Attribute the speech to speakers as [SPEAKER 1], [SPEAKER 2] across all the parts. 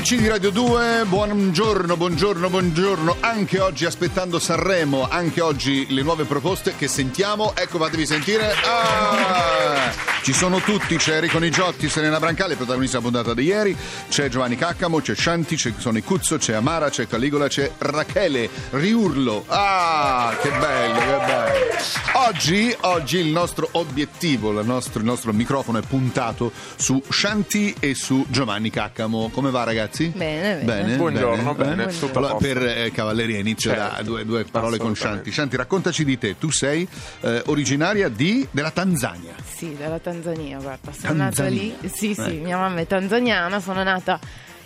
[SPEAKER 1] Amici di Radio 2, buongiorno, buongiorno, buongiorno. Anche oggi aspettando Sanremo, anche oggi le nuove proposte che sentiamo. Ecco, fatevi sentire. Ah! Ci sono tutti, c'è Enrico Nigiotti, Serena Brancale, protagonista della puntata di ieri, c'è Giovanni Caccamo, c'è Shanti, c'è sono i Cuzzo, c'è Amara, c'è Caligola, c'è Rachele, Riurlo. Ah, che bello. Oggi, oggi il nostro obiettivo, il nostro, il nostro microfono è puntato su Shanti e su Giovanni Caccamo. Come va ragazzi?
[SPEAKER 2] Bene, bene.
[SPEAKER 3] Buongiorno, bene,
[SPEAKER 2] Buongiorno.
[SPEAKER 3] tutto a
[SPEAKER 1] Allora,
[SPEAKER 3] posto.
[SPEAKER 1] per eh, Cavalleria inizio da
[SPEAKER 3] Certo,
[SPEAKER 1] due, due parole con Shanti. Shanti, raccontaci di te. Tu sei eh, originaria di, della Tanzania.
[SPEAKER 2] Sì, dalla Tanzania, guarda. Sono nata
[SPEAKER 1] Tanzania.
[SPEAKER 2] lì. Sì, sì,
[SPEAKER 1] Ecco.
[SPEAKER 2] mia mamma è tanzaniana. Sono nata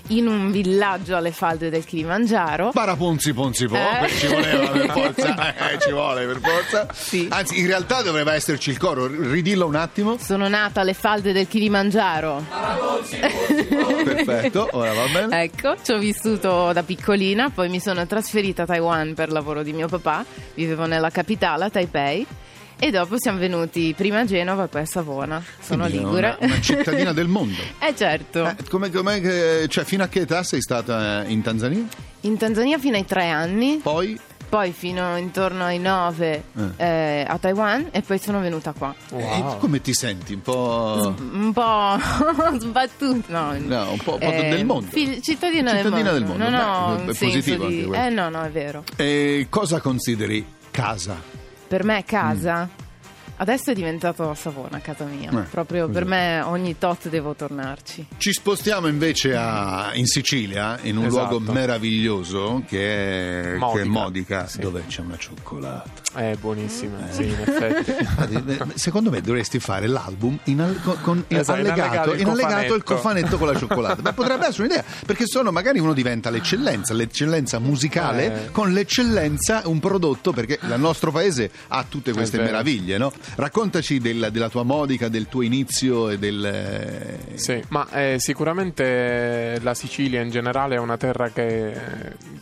[SPEAKER 2] in un villaggio alle falde del Kilimangiaro.
[SPEAKER 1] Paraponzi ponzi po,
[SPEAKER 2] Eh.
[SPEAKER 1] ci voleva per forza, eh, ci vuole per forza.
[SPEAKER 2] Sì.
[SPEAKER 1] Anzi, in realtà dovrebbe esserci il coro, ridillo un attimo.
[SPEAKER 2] Sono nata alle falde del Kilimangiaro.
[SPEAKER 1] Perfetto, ora va bene.
[SPEAKER 2] Ecco, ci ho vissuto da piccolina, poi mi sono trasferita a Taiwan per lavoro di mio papà. Vivevo nella capitale, a Taipei. E dopo siamo venuti prima a Genova e poi a Savona. Sono
[SPEAKER 1] Quindi
[SPEAKER 2] ligure.
[SPEAKER 1] Una, una cittadina del mondo.
[SPEAKER 2] eh certo.
[SPEAKER 1] Eh, come, com'è che- cioè, fino a che età sei stata in Tanzania?
[SPEAKER 2] In Tanzania fino ai tre anni.
[SPEAKER 1] Poi?
[SPEAKER 2] poi fino intorno ai 9 eh, a Taiwan e poi sono venuta qua.
[SPEAKER 1] Eh, come ti senti? Un po'...
[SPEAKER 2] Un po' sbattuto, no,
[SPEAKER 1] No, un po', un po'
[SPEAKER 2] Eh,
[SPEAKER 1] del mondo.
[SPEAKER 2] fig- cittadina,
[SPEAKER 1] Cittadina
[SPEAKER 2] del
[SPEAKER 1] del
[SPEAKER 2] mondo.
[SPEAKER 1] mondo.
[SPEAKER 2] Non ho
[SPEAKER 1] Beh, è positivo
[SPEAKER 2] di...
[SPEAKER 1] anche questo.
[SPEAKER 2] Eh no, no, è vero.
[SPEAKER 1] E cosa consideri casa?
[SPEAKER 2] Per me casa,
[SPEAKER 1] Mm.
[SPEAKER 2] Adesso è diventato Savona, casa mia.
[SPEAKER 1] Eh,
[SPEAKER 2] Proprio per
[SPEAKER 1] esatto.
[SPEAKER 2] me ogni tot devo tornarci.
[SPEAKER 1] Ci spostiamo invece a- in Sicilia, in un
[SPEAKER 3] Esatto.
[SPEAKER 1] luogo meraviglioso che è
[SPEAKER 3] Modica.
[SPEAKER 1] che è Modica,
[SPEAKER 3] Sì.
[SPEAKER 1] dove c'è una cioccolata.
[SPEAKER 3] È buonissima, sì, in effetti.
[SPEAKER 1] Eh, Secondo me dovresti fare l'album in, al- con, in
[SPEAKER 3] Esatto, in
[SPEAKER 1] allegato,
[SPEAKER 3] il
[SPEAKER 1] in allegato il
[SPEAKER 3] cofanetto.
[SPEAKER 1] con la cioccolata. Beh, potrebbe essere un'idea, perché sono magari uno diventa l'eccellenza, l'eccellenza musicale
[SPEAKER 3] Eh.
[SPEAKER 1] con l'eccellenza un prodotto, perché il nostro paese ha tutte queste meraviglie, no? Raccontaci del- della tua modica, del tuo inizio e del... eh,
[SPEAKER 3] Sì, ma eh, sicuramente la Sicilia in generale è una terra che,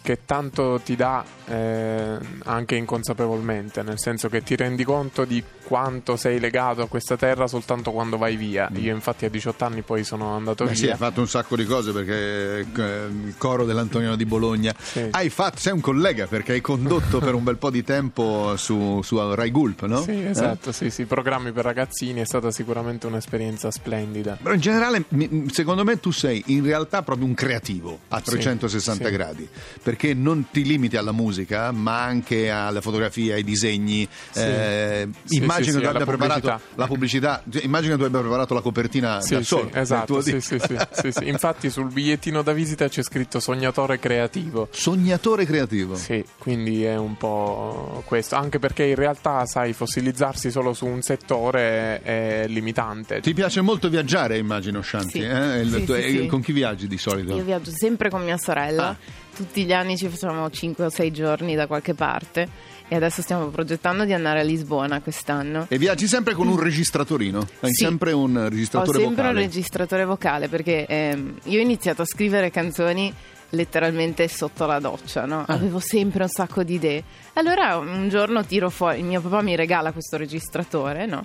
[SPEAKER 3] che tanto ti dà eh, anche inconsapevolmente, nel senso che ti rendi conto di quanto sei legato a questa terra soltanto quando vai via. Io infatti a 18 anni poi sono andato
[SPEAKER 1] Mm. Beh, sì,
[SPEAKER 3] via.
[SPEAKER 1] hai fatto un sacco di cose perché eh, il coro dell'Antonino di Bologna.
[SPEAKER 3] Sì.
[SPEAKER 1] Hai fatto, sei un collega perché hai condotto per un bel po' di tempo su, su Rai Gulp, no?
[SPEAKER 3] Sì,
[SPEAKER 1] Eh?
[SPEAKER 3] Esatto, sì, sì, programmi per ragazzini è stata sicuramente un'esperienza splendida.
[SPEAKER 1] Però in generale, secondo me, tu sei in realtà proprio un creativo a 360
[SPEAKER 3] sì.
[SPEAKER 1] gradi, perché non ti limiti alla musica, ma anche alla fotografia, ai disegni.
[SPEAKER 3] Sì.
[SPEAKER 1] Eh,
[SPEAKER 3] Sì,
[SPEAKER 1] immagino
[SPEAKER 3] sì, sì,
[SPEAKER 1] che tu abbia preparato
[SPEAKER 3] pubblicità.
[SPEAKER 1] la pubblicità, immagino che tu abbia preparato la copertina
[SPEAKER 3] Sì,
[SPEAKER 1] da
[SPEAKER 3] sì,
[SPEAKER 1] solo.
[SPEAKER 3] esatto, sì, sì, sì, sì, sì. Infatti sul bigliettino da visita c'è scritto sognatore creativo.
[SPEAKER 1] Sognatore creativo.
[SPEAKER 3] Sì, quindi è un po' questo, anche perché in realtà, sai, fossilizzarsi solo su un settore è limitante.
[SPEAKER 1] Ti piace molto viaggiare, immagino, Shanti?
[SPEAKER 2] Sì.
[SPEAKER 1] eh? Il
[SPEAKER 2] Sì,
[SPEAKER 1] tuo-
[SPEAKER 2] sì,
[SPEAKER 1] e
[SPEAKER 2] sì.
[SPEAKER 1] Con chi viaggi di solito?
[SPEAKER 2] Io viaggio sempre con mia sorella.
[SPEAKER 1] Ah.
[SPEAKER 2] Tutti gli anni ci facciamo 5 o 6 giorni da qualche parte e adesso stiamo progettando di andare a Lisbona quest'anno.
[SPEAKER 1] E viaggi sempre con un registratorino? Hai
[SPEAKER 2] Sì.
[SPEAKER 1] sempre un
[SPEAKER 2] Ho
[SPEAKER 1] registratore
[SPEAKER 2] sempre
[SPEAKER 1] vocale?
[SPEAKER 2] un registratore vocale perché ehm, io ho iniziato a scrivere canzoni letteralmente sotto la doccia, no?
[SPEAKER 1] Ah.
[SPEAKER 2] Avevo sempre un sacco di idee. Allora un giorno tiro fuori, mio papà mi regala questo registratore, no?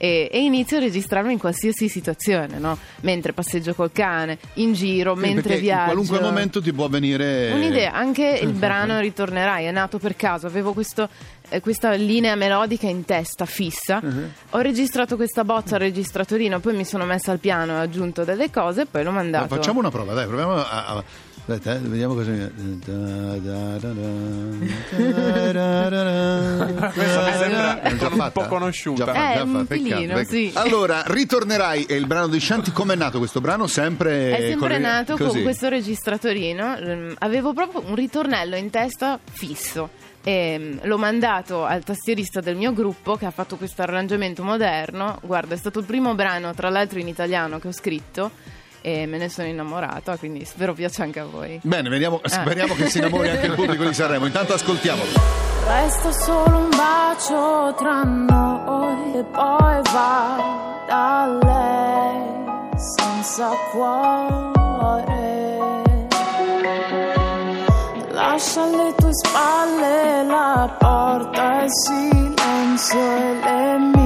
[SPEAKER 2] E, e inizio a registrarmi in qualsiasi situazione, no? Mentre passeggio col cane, in giro,
[SPEAKER 1] Sì,
[SPEAKER 2] mentre viaggio.
[SPEAKER 1] In qualunque momento ti può venire
[SPEAKER 2] Un'idea, anche il brano Ritornerai è nato per caso, avevo questo, eh, questa linea melodica in testa fissa,
[SPEAKER 1] Uh-huh.
[SPEAKER 2] ho registrato questa bozza al registratorino, poi mi sono messa al piano, ho aggiunto delle cose e poi l'ho
[SPEAKER 1] Ma
[SPEAKER 2] mandato.
[SPEAKER 1] facciamo una prova, dai, proviamo a. a- aspetta, eh, vediamo cosa mi.
[SPEAKER 3] Questa mi sembra un po' conosciuta.
[SPEAKER 1] Già fatta,
[SPEAKER 2] Eh,
[SPEAKER 1] già fatta, peccato, peccato.
[SPEAKER 2] sì.
[SPEAKER 1] Allora, ritornerai è il brano di Shanti. Com'è nato questo brano? Sempre.
[SPEAKER 2] È sempre
[SPEAKER 1] con-
[SPEAKER 2] nato
[SPEAKER 1] così.
[SPEAKER 2] con questo registratorino, ehm, avevo proprio un ritornello in testa fisso. E mm, l'ho mandato al tastierista del mio gruppo che ha fatto questo arrangiamento moderno. Guarda, è stato il primo brano, tra l'altro in italiano, che ho scritto e me ne sono innamorata, quindi spero piaccia anche a voi.
[SPEAKER 1] Bene, vediamo, speriamo che si innamori anche il pubblico di Sanremo. Intanto ascoltiamolo.
[SPEAKER 4] Resta solo un bacio tra noi e poi va da lei senza cuore. Lascia alle tue spalle la porta, il silenzio e le mie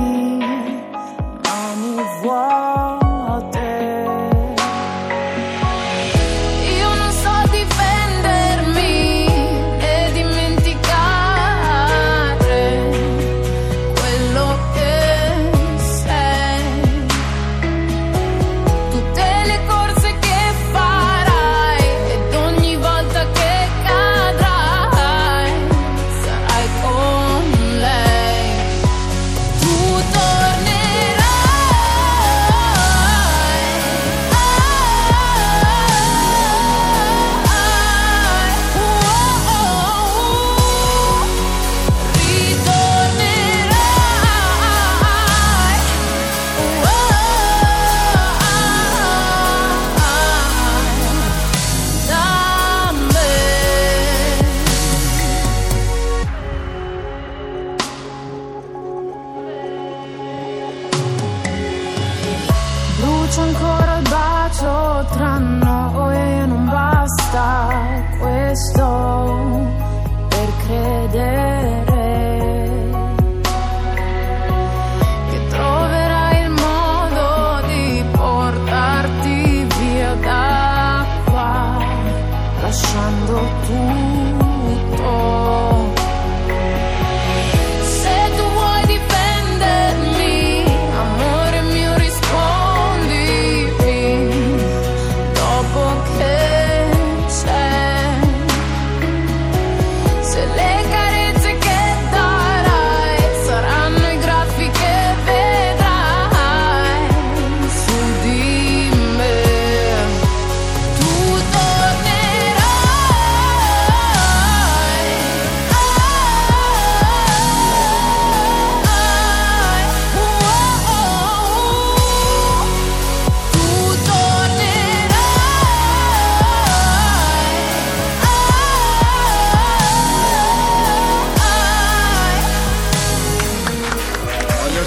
[SPEAKER 4] c'è ancora il bacio tra noi, non basta questo per credere.
[SPEAKER 1] che troverai il modo di portarti via da qua, Lasciando tutto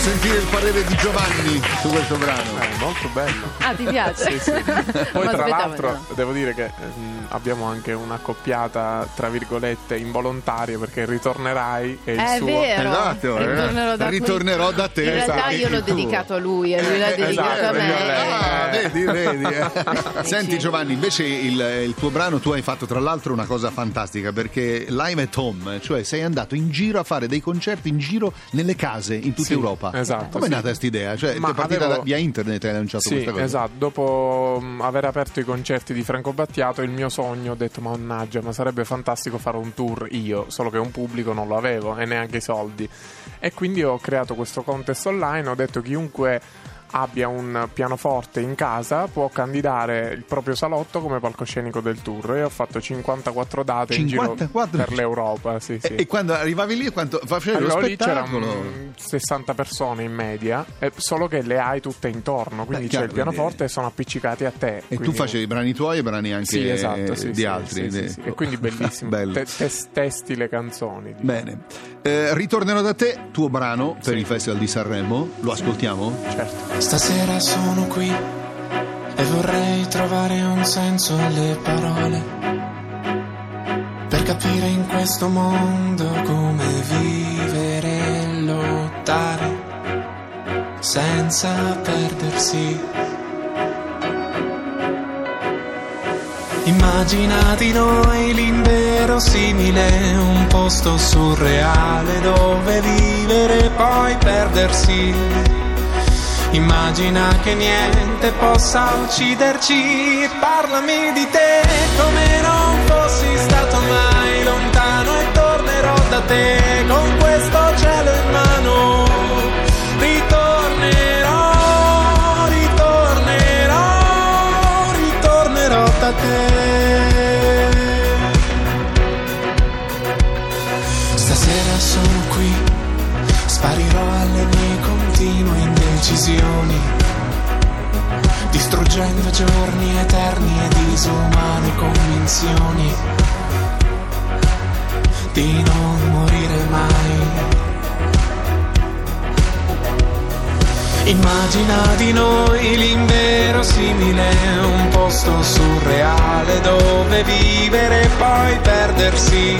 [SPEAKER 1] il parere di Giovanni su questo brano.
[SPEAKER 3] Eh, molto bello.
[SPEAKER 2] Ah, ti piace?
[SPEAKER 3] Sì, sì. Poi
[SPEAKER 2] Ma
[SPEAKER 3] tra l'altro devo dire che ehm, abbiamo anche un'accoppiata tra virgolette involontaria perché ritornerai e il
[SPEAKER 2] È
[SPEAKER 3] suo
[SPEAKER 2] vero.
[SPEAKER 1] Esatto, eh.
[SPEAKER 2] Ritornerò da,
[SPEAKER 1] Ritornerò da te,
[SPEAKER 2] In realtà
[SPEAKER 1] esatto.
[SPEAKER 2] io l'ho dedicato a lui e lui l'ha
[SPEAKER 3] Eh,
[SPEAKER 2] dedicato
[SPEAKER 3] esatto,
[SPEAKER 2] a me.
[SPEAKER 1] Ah, vedi, vedi. eh. Senti. Giovanni, invece il, il tuo brano tu hai fatto tra l'altro una cosa fantastica perché live at home, cioè sei andato in giro a fare dei concerti in giro nelle case in tutta
[SPEAKER 3] Sì,
[SPEAKER 1] Europa.
[SPEAKER 3] Esatto,
[SPEAKER 1] Come è
[SPEAKER 3] sì.
[SPEAKER 1] nata questa idea? Cioè,
[SPEAKER 3] Ma
[SPEAKER 1] è partita
[SPEAKER 3] avevo-
[SPEAKER 1] via internet hai lanciato
[SPEAKER 3] Sì,
[SPEAKER 1] questa cosa?
[SPEAKER 3] esatto. Dopo mh, aver aperto i concerti di Franco Battiato, il mio sogno ho detto: Mannaggia, ma sarebbe fantastico fare un tour io, solo che un pubblico non lo avevo e neanche i soldi. E quindi ho creato questo contest online. Ho detto: chiunque abbia un pianoforte in casa può candidare il proprio salotto come palcoscenico del tour. E ho fatto 54 date in
[SPEAKER 1] 54?
[SPEAKER 3] giro per l'Europa. Sì, sì.
[SPEAKER 1] E, e quando arrivavi lì, quanto facevi lo
[SPEAKER 3] Arrivavo lì
[SPEAKER 1] spettacolo?
[SPEAKER 3] c'erano 60 persone in media, eh, solo che le hai tutte intorno, quindi
[SPEAKER 1] Beh,
[SPEAKER 3] c'è
[SPEAKER 1] chiaro,
[SPEAKER 3] il pianoforte
[SPEAKER 1] quindi-
[SPEAKER 3] e sono appiccicati a te.
[SPEAKER 1] E
[SPEAKER 3] quindi-
[SPEAKER 1] tu facevi i brani tuoi e brani anche
[SPEAKER 3] Sì, esatto, sì,
[SPEAKER 1] di altri.
[SPEAKER 3] sì. E quindi bellissimo.
[SPEAKER 1] Bello.
[SPEAKER 3] Te- tes- testi le canzoni. diciamo.
[SPEAKER 1] Bene, Eh, ritornerò da te, tuo brano per il Festival di Sanremo, lo ascoltiamo?
[SPEAKER 3] Certo.
[SPEAKER 5] Stasera sono qui e vorrei trovare un senso alle parole per capire in questo mondo come vivere e lottare senza perdersi. Immagina di noi l'inverosimile, un posto surreale dove vivere e poi perdersi. Immagina che niente possa ucciderci, parlami di te come non fossi stato mai lontano e tornerò da te distruggendo giorni eterni e disumane convinzioni di non morire mai. Immagina di noi l'inverosimile, un posto surreale dove vivere e poi perdersi.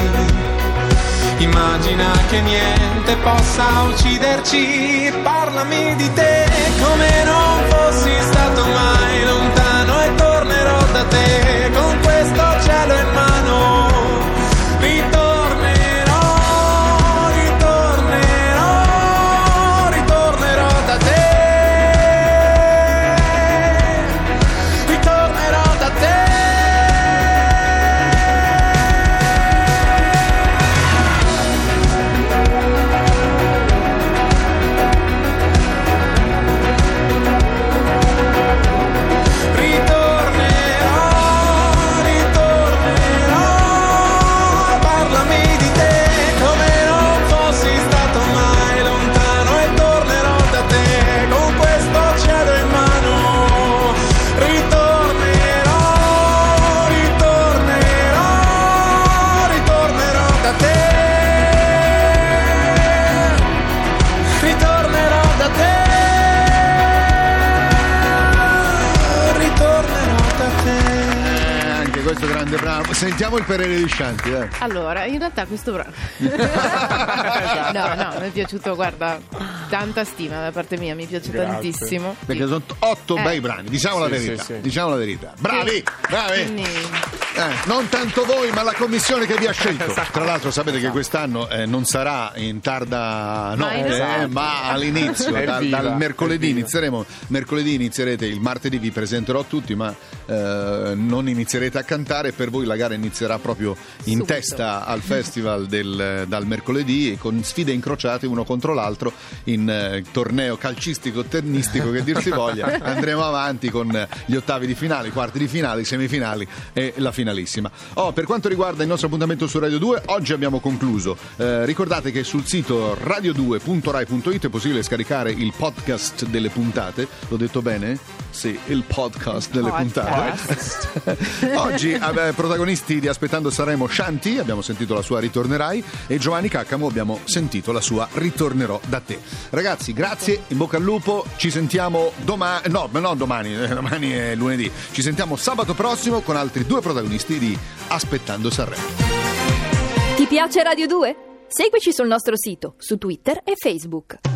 [SPEAKER 5] Immagina che niente possa ucciderci, parlami di te come non fossi stato mai lontano da te con questo cielo in mano. Questo
[SPEAKER 1] grande brano. Sentiamo il parere di Shanti, dai.
[SPEAKER 2] Allora, in realtà questo brano. no, no, mi è piaciuto, guarda, tanta stima da parte mia, mi piace
[SPEAKER 3] Grazie.
[SPEAKER 2] tantissimo.
[SPEAKER 1] Perché sono otto
[SPEAKER 2] Eh.
[SPEAKER 1] bei brani, diciamo la
[SPEAKER 3] Sì,
[SPEAKER 1] verità.
[SPEAKER 3] sì, sì.
[SPEAKER 1] Diciamo la verità. Bravi, bravi.
[SPEAKER 2] Quindi,
[SPEAKER 1] Eh, non tanto voi, ma la commissione che vi ha scelto.
[SPEAKER 3] Esatto.
[SPEAKER 1] Tra l'altro, sapete che quest'anno eh, non sarà in tarda notte,
[SPEAKER 2] Ma esatto.
[SPEAKER 1] eh, ma all'inizio, dal, dal mercoledì inizieremo. Mercoledì inizierete, il martedì vi presenterò tutti, ma eh, non inizierete a cantare. Per voi la gara inizierà proprio in
[SPEAKER 2] Subito.
[SPEAKER 1] testa al festival del- dal mercoledì, e con sfide incrociate uno contro l'altro in eh, torneo calcistico tennistico che dir si voglia. Andremo avanti con gli ottavi di finale, i quarti di finale, i semifinali e la finale. Finalissima. Oh, per quanto riguarda il nostro appuntamento su Radio 2, oggi abbiamo concluso. Eh, ricordate che sul sito radio2.rai.it è possibile scaricare il podcast delle puntate. L'ho detto bene? Sì, il podcast delle
[SPEAKER 2] Podcast.
[SPEAKER 1] puntate. oggi eh, protagonisti di Aspettando Saremo Shanti, abbiamo sentito la sua Ritornerai, e Giovanni Caccamo abbiamo sentito la sua Ritornerò da te. Ragazzi, grazie, in bocca al lupo, ci sentiamo domani, no, no domani, eh, domani è lunedì, ci sentiamo sabato prossimo con altri due protagonisti di Aspettando Sanremo.
[SPEAKER 6] Ti piace Radio 2? Seguici sul nostro sito, su Twitter e Facebook.